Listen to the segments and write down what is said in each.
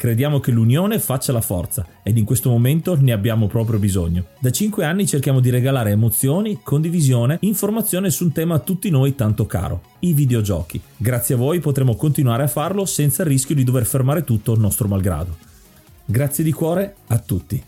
Crediamo che l'unione faccia la forza ed in questo momento ne abbiamo proprio bisogno. Da 5 anni cerchiamo di regalare emozioni, condivisione, informazione su un tema a tutti noi tanto caro, i videogiochi. Grazie a voi potremo continuare a farlo senza il rischio di dover fermare tutto il nostro malgrado. Grazie di cuore a tutti.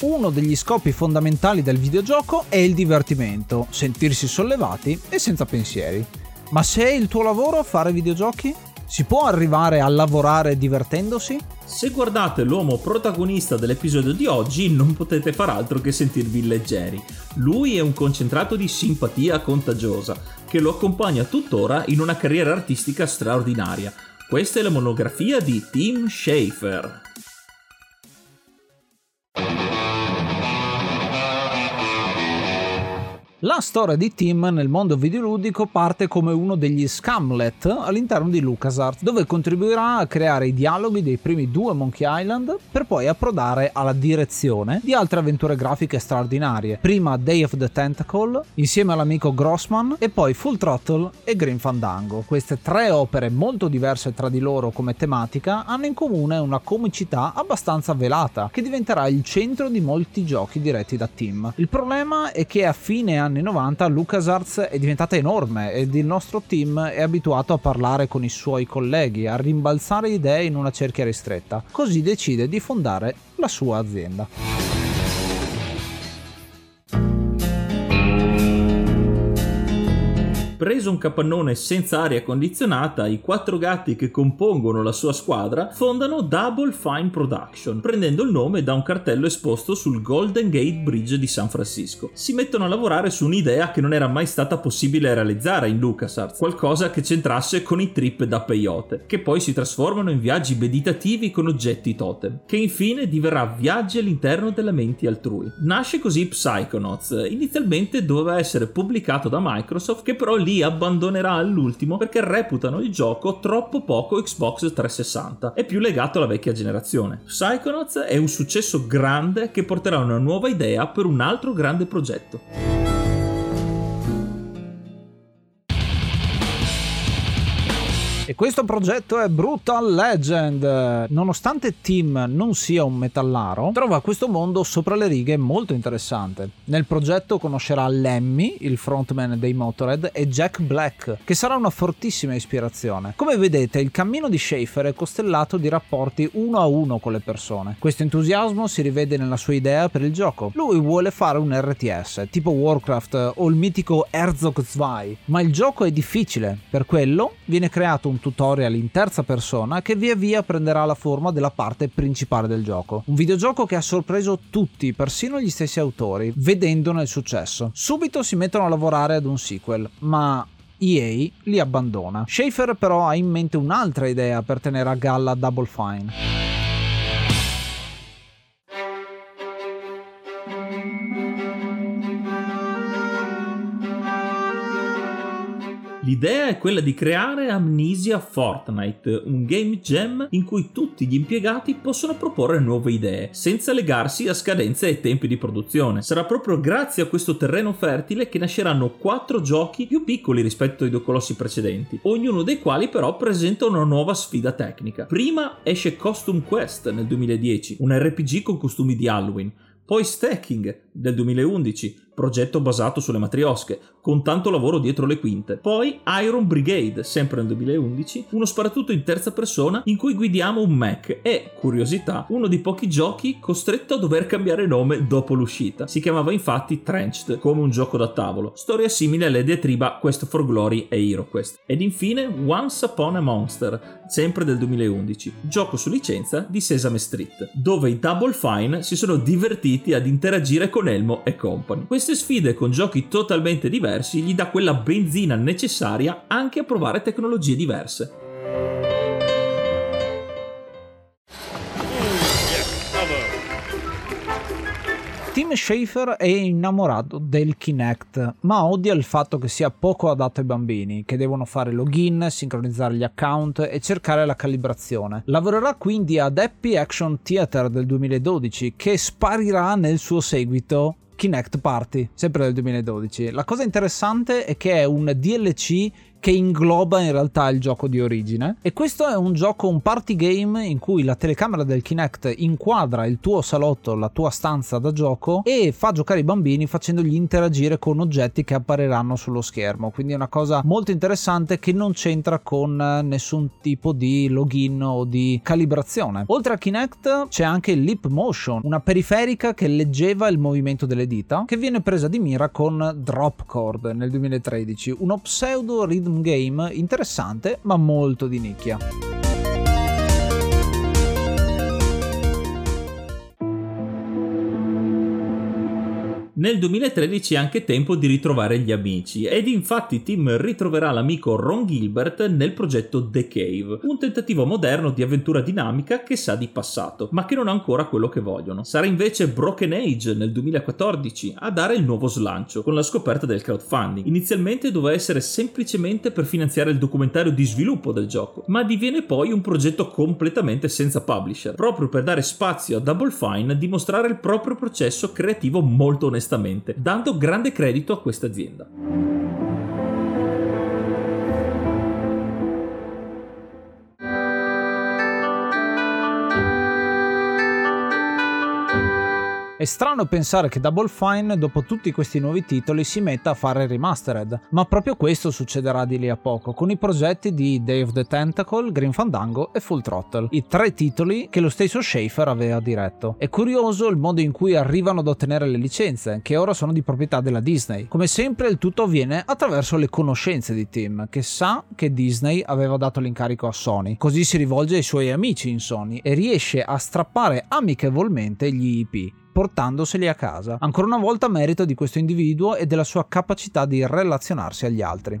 Uno degli scopi fondamentali del videogioco è il divertimento, sentirsi sollevati e senza pensieri. Ma se è il tuo lavoro fare videogiochi? Si può arrivare a lavorare divertendosi? Se guardate l'uomo protagonista dell'episodio di oggi non potete far altro che sentirvi leggeri. Lui è un concentrato di simpatia contagiosa che lo accompagna tuttora in una carriera artistica straordinaria. Questa è la monografia di Tim Schafer. La storia di Tim nel mondo videoludico parte come uno degli Scamlet all'interno di LucasArts, dove contribuirà a creare i dialoghi dei primi due Monkey Island per poi approdare alla direzione di altre avventure grafiche straordinarie. Prima Day of the Tentacle, insieme all'amico Grossman, e poi Full Throttle e Green Fandango. Queste tre opere molto diverse tra di loro come tematica hanno in comune una comicità abbastanza velata, che diventerà il centro di molti giochi diretti da Tim. Il problema è che a fine anni anni 90 LucasArts è diventata enorme ed il nostro team è abituato a parlare con i suoi colleghi, a rimbalzare idee in una cerchia ristretta. Così decide di fondare la sua azienda. Preso un capannone senza aria condizionata, i quattro gatti che compongono la sua squadra fondano Double Fine Production, prendendo il nome da un cartello esposto sul Golden Gate Bridge di San Francisco. Si mettono a lavorare su un'idea che non era mai stata possibile realizzare in LucasArts, qualcosa che c'entrasse con i trip da peyote, che poi si trasformano in viaggi meditativi con oggetti totem, che infine diverrà viaggi all'interno delle menti altrui. Nasce così Psychonauts, inizialmente doveva essere pubblicato da Microsoft, che però lì abbandonerà all'ultimo perché reputano il gioco troppo poco Xbox 360 e più legato alla vecchia generazione. Psychonauts è un successo grande che porterà una nuova idea per un altro grande progetto. E questo progetto è Brutal Legend. Nonostante Tim non sia un metallaro, trova questo mondo sopra le righe molto interessante. Nel progetto conoscerà Lemmy, il frontman dei Motorhead, e Jack Black, che sarà una fortissima ispirazione. Come vedete, il cammino di Schaefer è costellato di rapporti uno a uno con le persone. Questo entusiasmo si rivede nella sua idea per il gioco. Lui vuole fare un RTS, tipo Warcraft o il mitico Herzog 2, ma il gioco è difficile. Per quello viene creato un un tutorial in terza persona che via via prenderà la forma della parte principale del gioco. Un videogioco che ha sorpreso tutti, persino gli stessi autori, vedendone il successo. Subito si mettono a lavorare ad un sequel, ma EA li abbandona. Schaefer però ha in mente un'altra idea per tenere a galla Double Fine. L'idea è quella di creare Amnesia Fortnite, un game jam in cui tutti gli impiegati possono proporre nuove idee, senza legarsi a scadenze e tempi di produzione. Sarà proprio grazie a questo terreno fertile che nasceranno quattro giochi più piccoli rispetto ai due colossi precedenti, ognuno dei quali però presenta una nuova sfida tecnica. Prima esce Costume Quest nel 2010, un RPG con costumi di Halloween, poi Stacking del 2011 progetto basato sulle matriosche, con tanto lavoro dietro le quinte. Poi Iron Brigade, sempre nel 2011, uno sparatutto in terza persona in cui guidiamo un mech e, curiosità, uno dei pochi giochi costretto a dover cambiare nome dopo l'uscita. Si chiamava infatti Trenched, come un gioco da tavolo, storia simile alle diatriba Quest for Glory e HeroQuest. Ed infine Once Upon a Monster, sempre del 2011, gioco su licenza di Sesame Street, dove i Double Fine si sono divertiti ad interagire con Elmo e company. Queste sfide con giochi totalmente diversi gli dà quella benzina necessaria anche a provare tecnologie diverse. Tim Schafer è innamorato del Kinect, ma odia il fatto che sia poco adatto ai bambini, che devono fare login, sincronizzare gli account e cercare la calibrazione. Lavorerà quindi ad Happy Action Theater del 2012, che sparirà nel suo seguito Kinect Party, sempre del 2012. La cosa interessante è che è un DLC che ingloba in realtà il gioco di origine e questo è un gioco, un party game in cui la telecamera del Kinect inquadra il tuo salotto, la tua stanza da gioco e fa giocare i bambini facendogli interagire con oggetti che appariranno sullo schermo, quindi è una cosa molto interessante che non c'entra con nessun tipo di login o di calibrazione. Oltre a Kinect c'è anche il Leap Motion, una periferica che leggeva il movimento delle dita che viene presa di mira con Dropcord nel 2013, uno pseudo rhythm game interessante ma molto di nicchia. Nel 2013 è anche tempo di ritrovare gli amici ed infatti Tim ritroverà l'amico Ron Gilbert nel progetto The Cave, un tentativo moderno di avventura dinamica che sa di passato, ma che non ha ancora quello che vogliono. Sarà invece Broken Age nel 2014 a dare il nuovo slancio con la scoperta del crowdfunding. Inizialmente doveva essere semplicemente per finanziare il documentario di sviluppo del gioco, ma diviene poi un progetto completamente senza publisher, proprio per dare spazio a Double Fine a dimostrare il proprio processo creativo molto onestamente onestamente, dando grande credito a questa azienda. È strano pensare che Double Fine, dopo tutti questi nuovi titoli, si metta a fare remastered, ma proprio questo succederà di lì a poco, con i progetti di Day of the Tentacle, Green Fandango e Full Throttle, i tre titoli che lo stesso Schaefer aveva diretto. È curioso il modo in cui arrivano ad ottenere le licenze, che ora sono di proprietà della Disney. Come sempre il tutto avviene attraverso le conoscenze di Tim, che sa che Disney aveva dato l'incarico a Sony, così si rivolge ai suoi amici in Sony e riesce a strappare amichevolmente gli IP portandoseli a casa. Ancora una volta merito di questo individuo e della sua capacità di relazionarsi agli altri.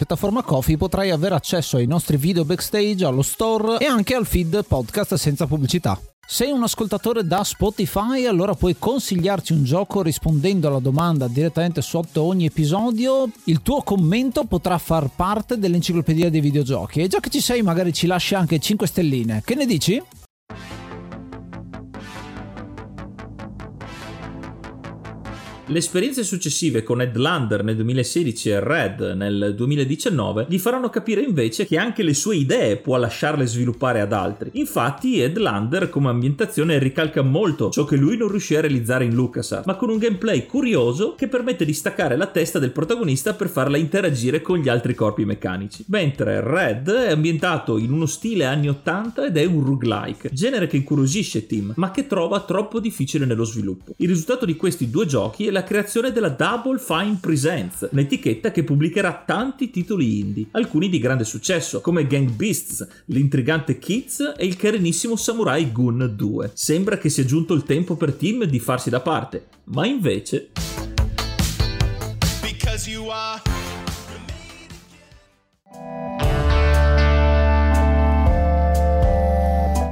piattaforma Coffee potrai avere accesso ai nostri video backstage, allo store e anche al feed podcast senza pubblicità. Sei un ascoltatore da Spotify, allora puoi consigliarci un gioco rispondendo alla domanda direttamente sotto ogni episodio. Il tuo commento potrà far parte dell'enciclopedia dei videogiochi. E già che ci sei, magari ci lasci anche 5 stelline. Che ne dici? Le esperienze successive con Ed Lander nel 2016 e Red nel 2019 gli faranno capire invece che anche le sue idee può lasciarle sviluppare ad altri. Infatti Ed Lander come ambientazione ricalca molto ciò che lui non riuscì a realizzare in LucasArts, ma con un gameplay curioso che permette di staccare la testa del protagonista per farla interagire con gli altri corpi meccanici. Mentre Red è ambientato in uno stile anni 80 ed è un roguelike, genere che incuriosisce Tim, ma che trova troppo difficile nello sviluppo. Il risultato di questi due giochi è la la creazione della Double Fine Presents, un'etichetta che pubblicherà tanti titoli indie, alcuni di grande successo, come Gang Beasts, l'intrigante Kids e il carinissimo Samurai Gun 2. Sembra che sia giunto il tempo per Tim di farsi da parte, ma invece... Because you are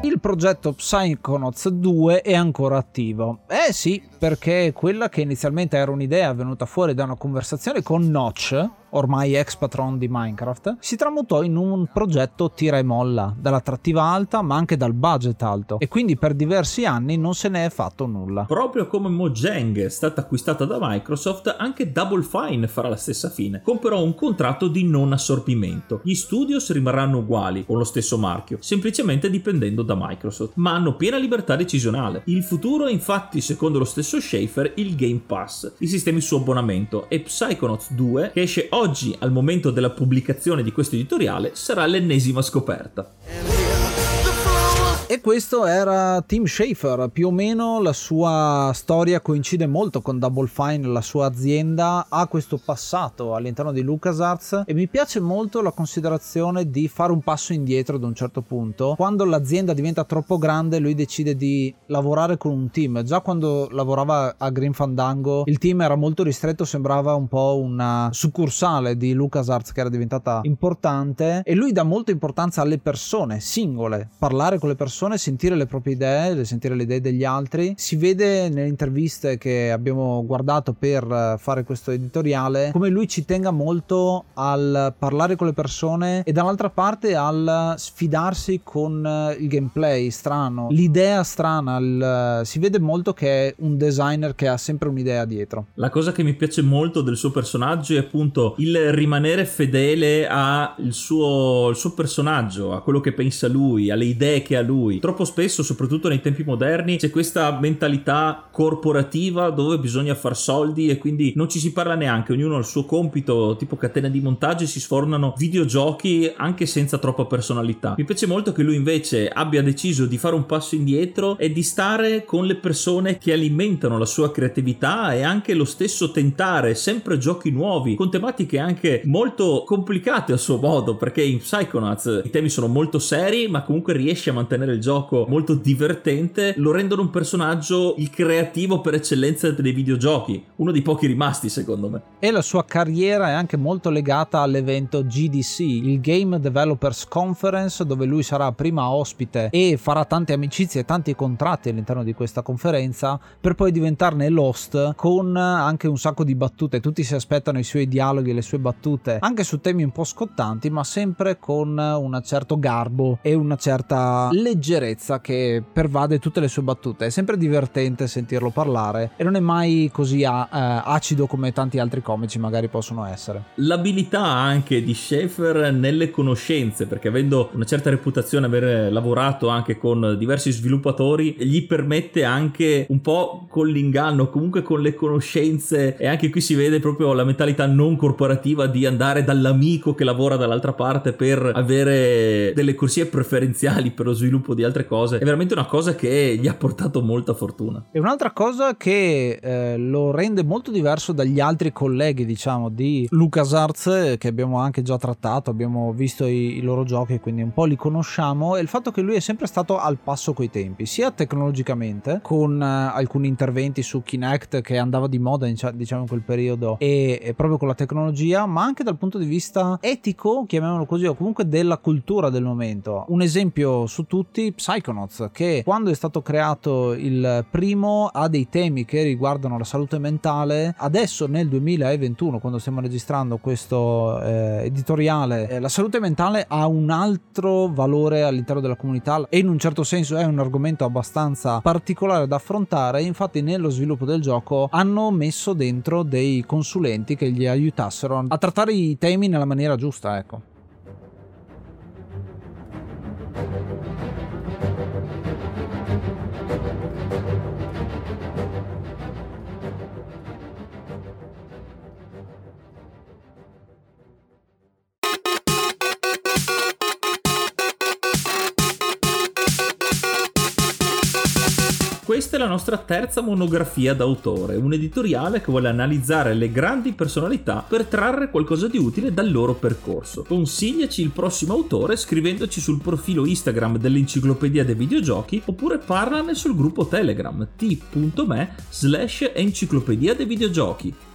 il progetto Psychonauts 2 è ancora attivo. Eh sì, perché quella che inizialmente era un'idea venuta fuori da una conversazione con Notch, ormai ex patron di Minecraft, si tramutò in un progetto tira e molla, dall'attrattiva alta ma anche dal budget alto e quindi per diversi anni non se ne è fatto nulla. Proprio come Mojang è stata acquistata da Microsoft, anche Double Fine farà la stessa fine, con però un contratto di non assorbimento. Gli studios rimarranno uguali, con lo stesso marchio, semplicemente dipendendo da Microsoft, ma hanno piena libertà decisionale. Il futuro è infatti, secondo lo stesso Schaefer, il Game Pass, i sistemi su abbonamento e Psychonauts 2, che esce oggi al momento della pubblicazione di questo editoriale, sarà l'ennesima scoperta. E questo era Tim Schafer, più o meno la sua storia coincide molto con Double Fine, la sua azienda ha questo passato all'interno di LucasArts e mi piace molto la considerazione di fare un passo indietro ad un certo punto. Quando l'azienda diventa troppo grande lui decide di lavorare con un team. Già quando lavorava a Green Fandango il team era molto ristretto, sembrava un po' una succursale di LucasArts che era diventata importante e lui dà molta importanza alle persone singole, parlare con le persone persone, sentire le proprie idee, sentire le idee degli altri. Si vede nelle interviste che abbiamo guardato per fare questo editoriale come lui ci tenga molto al parlare con le persone e dall'altra parte al sfidarsi con il gameplay strano, l'idea strana. Il, si vede molto che è un designer che ha sempre un'idea dietro. La cosa che mi piace molto del suo personaggio è appunto il rimanere fedele al suo, suo personaggio, a quello che pensa lui, alle idee che ha lui lui. Troppo spesso, soprattutto nei tempi moderni, c'è questa mentalità corporativa dove bisogna far soldi e quindi non ci si parla neanche, ognuno ha il suo compito, tipo catena di montaggio si sfornano videogiochi anche senza troppa personalità. Mi piace molto che lui invece abbia deciso di fare un passo indietro e di stare con le persone che alimentano la sua creatività e anche lo stesso tentare sempre giochi nuovi con tematiche anche molto complicate a suo modo perché in Psychonauts i temi sono molto seri ma comunque riesce a mantenere il il gioco molto divertente, lo rendono un personaggio il creativo per eccellenza dei videogiochi, uno dei pochi rimasti secondo me. E la sua carriera è anche molto legata all'evento GDC, il Game Developers Conference, dove lui sarà prima ospite e farà tante amicizie e tanti contratti all'interno di questa conferenza, per poi diventarne l'host con anche un sacco di battute. Tutti si aspettano i suoi dialoghi le sue battute, anche su temi un po' scottanti, ma sempre con un certo garbo e una certa leggerezza leggerezza che pervade tutte le sue battute. È sempre divertente sentirlo parlare e non è mai così a, uh, acido come tanti altri comici magari possono essere. L'abilità anche di Schaefer nelle conoscenze, perché avendo una certa reputazione, aver lavorato anche con diversi sviluppatori, gli permette anche un po' con l'inganno, comunque con le conoscenze e anche qui si vede proprio la mentalità non corporativa di andare dall'amico che lavora dall'altra parte per avere delle corsie preferenziali per lo sviluppo di altre cose, è veramente una cosa che gli ha portato molta fortuna. E un'altra cosa che eh, lo rende molto diverso dagli altri colleghi, diciamo, di LucasArts, che abbiamo anche già trattato, abbiamo visto i, i loro giochi, quindi un po' li conosciamo, è il fatto che lui è sempre stato al passo coi tempi, sia tecnologicamente, con eh, alcuni interventi su Kinect che andava di moda, diciamo, in quel periodo, e, e proprio con la tecnologia, ma anche dal punto di vista etico, chiamiamolo così, o comunque della cultura del momento. Un esempio su tutti Psychonauts, che quando è stato creato il primo ha dei temi che riguardano la salute mentale. Adesso nel 2021, quando stiamo registrando questo eh, editoriale, eh, la salute mentale ha un altro valore all'interno della comunità e in un certo senso è un argomento abbastanza particolare da affrontare. Infatti nello sviluppo del gioco hanno messo dentro dei consulenti che gli aiutassero a trattare i temi nella maniera giusta, ecco. La nostra terza monografia d'autore, un editoriale che vuole analizzare le grandi personalità per trarre qualcosa di utile dal loro percorso. Consigliaci il prossimo autore scrivendoci sul profilo Instagram dell'Enciclopedia dei Videogiochi oppure parlane sul gruppo Telegram t.me slash Enciclopedia dei Videogiochi.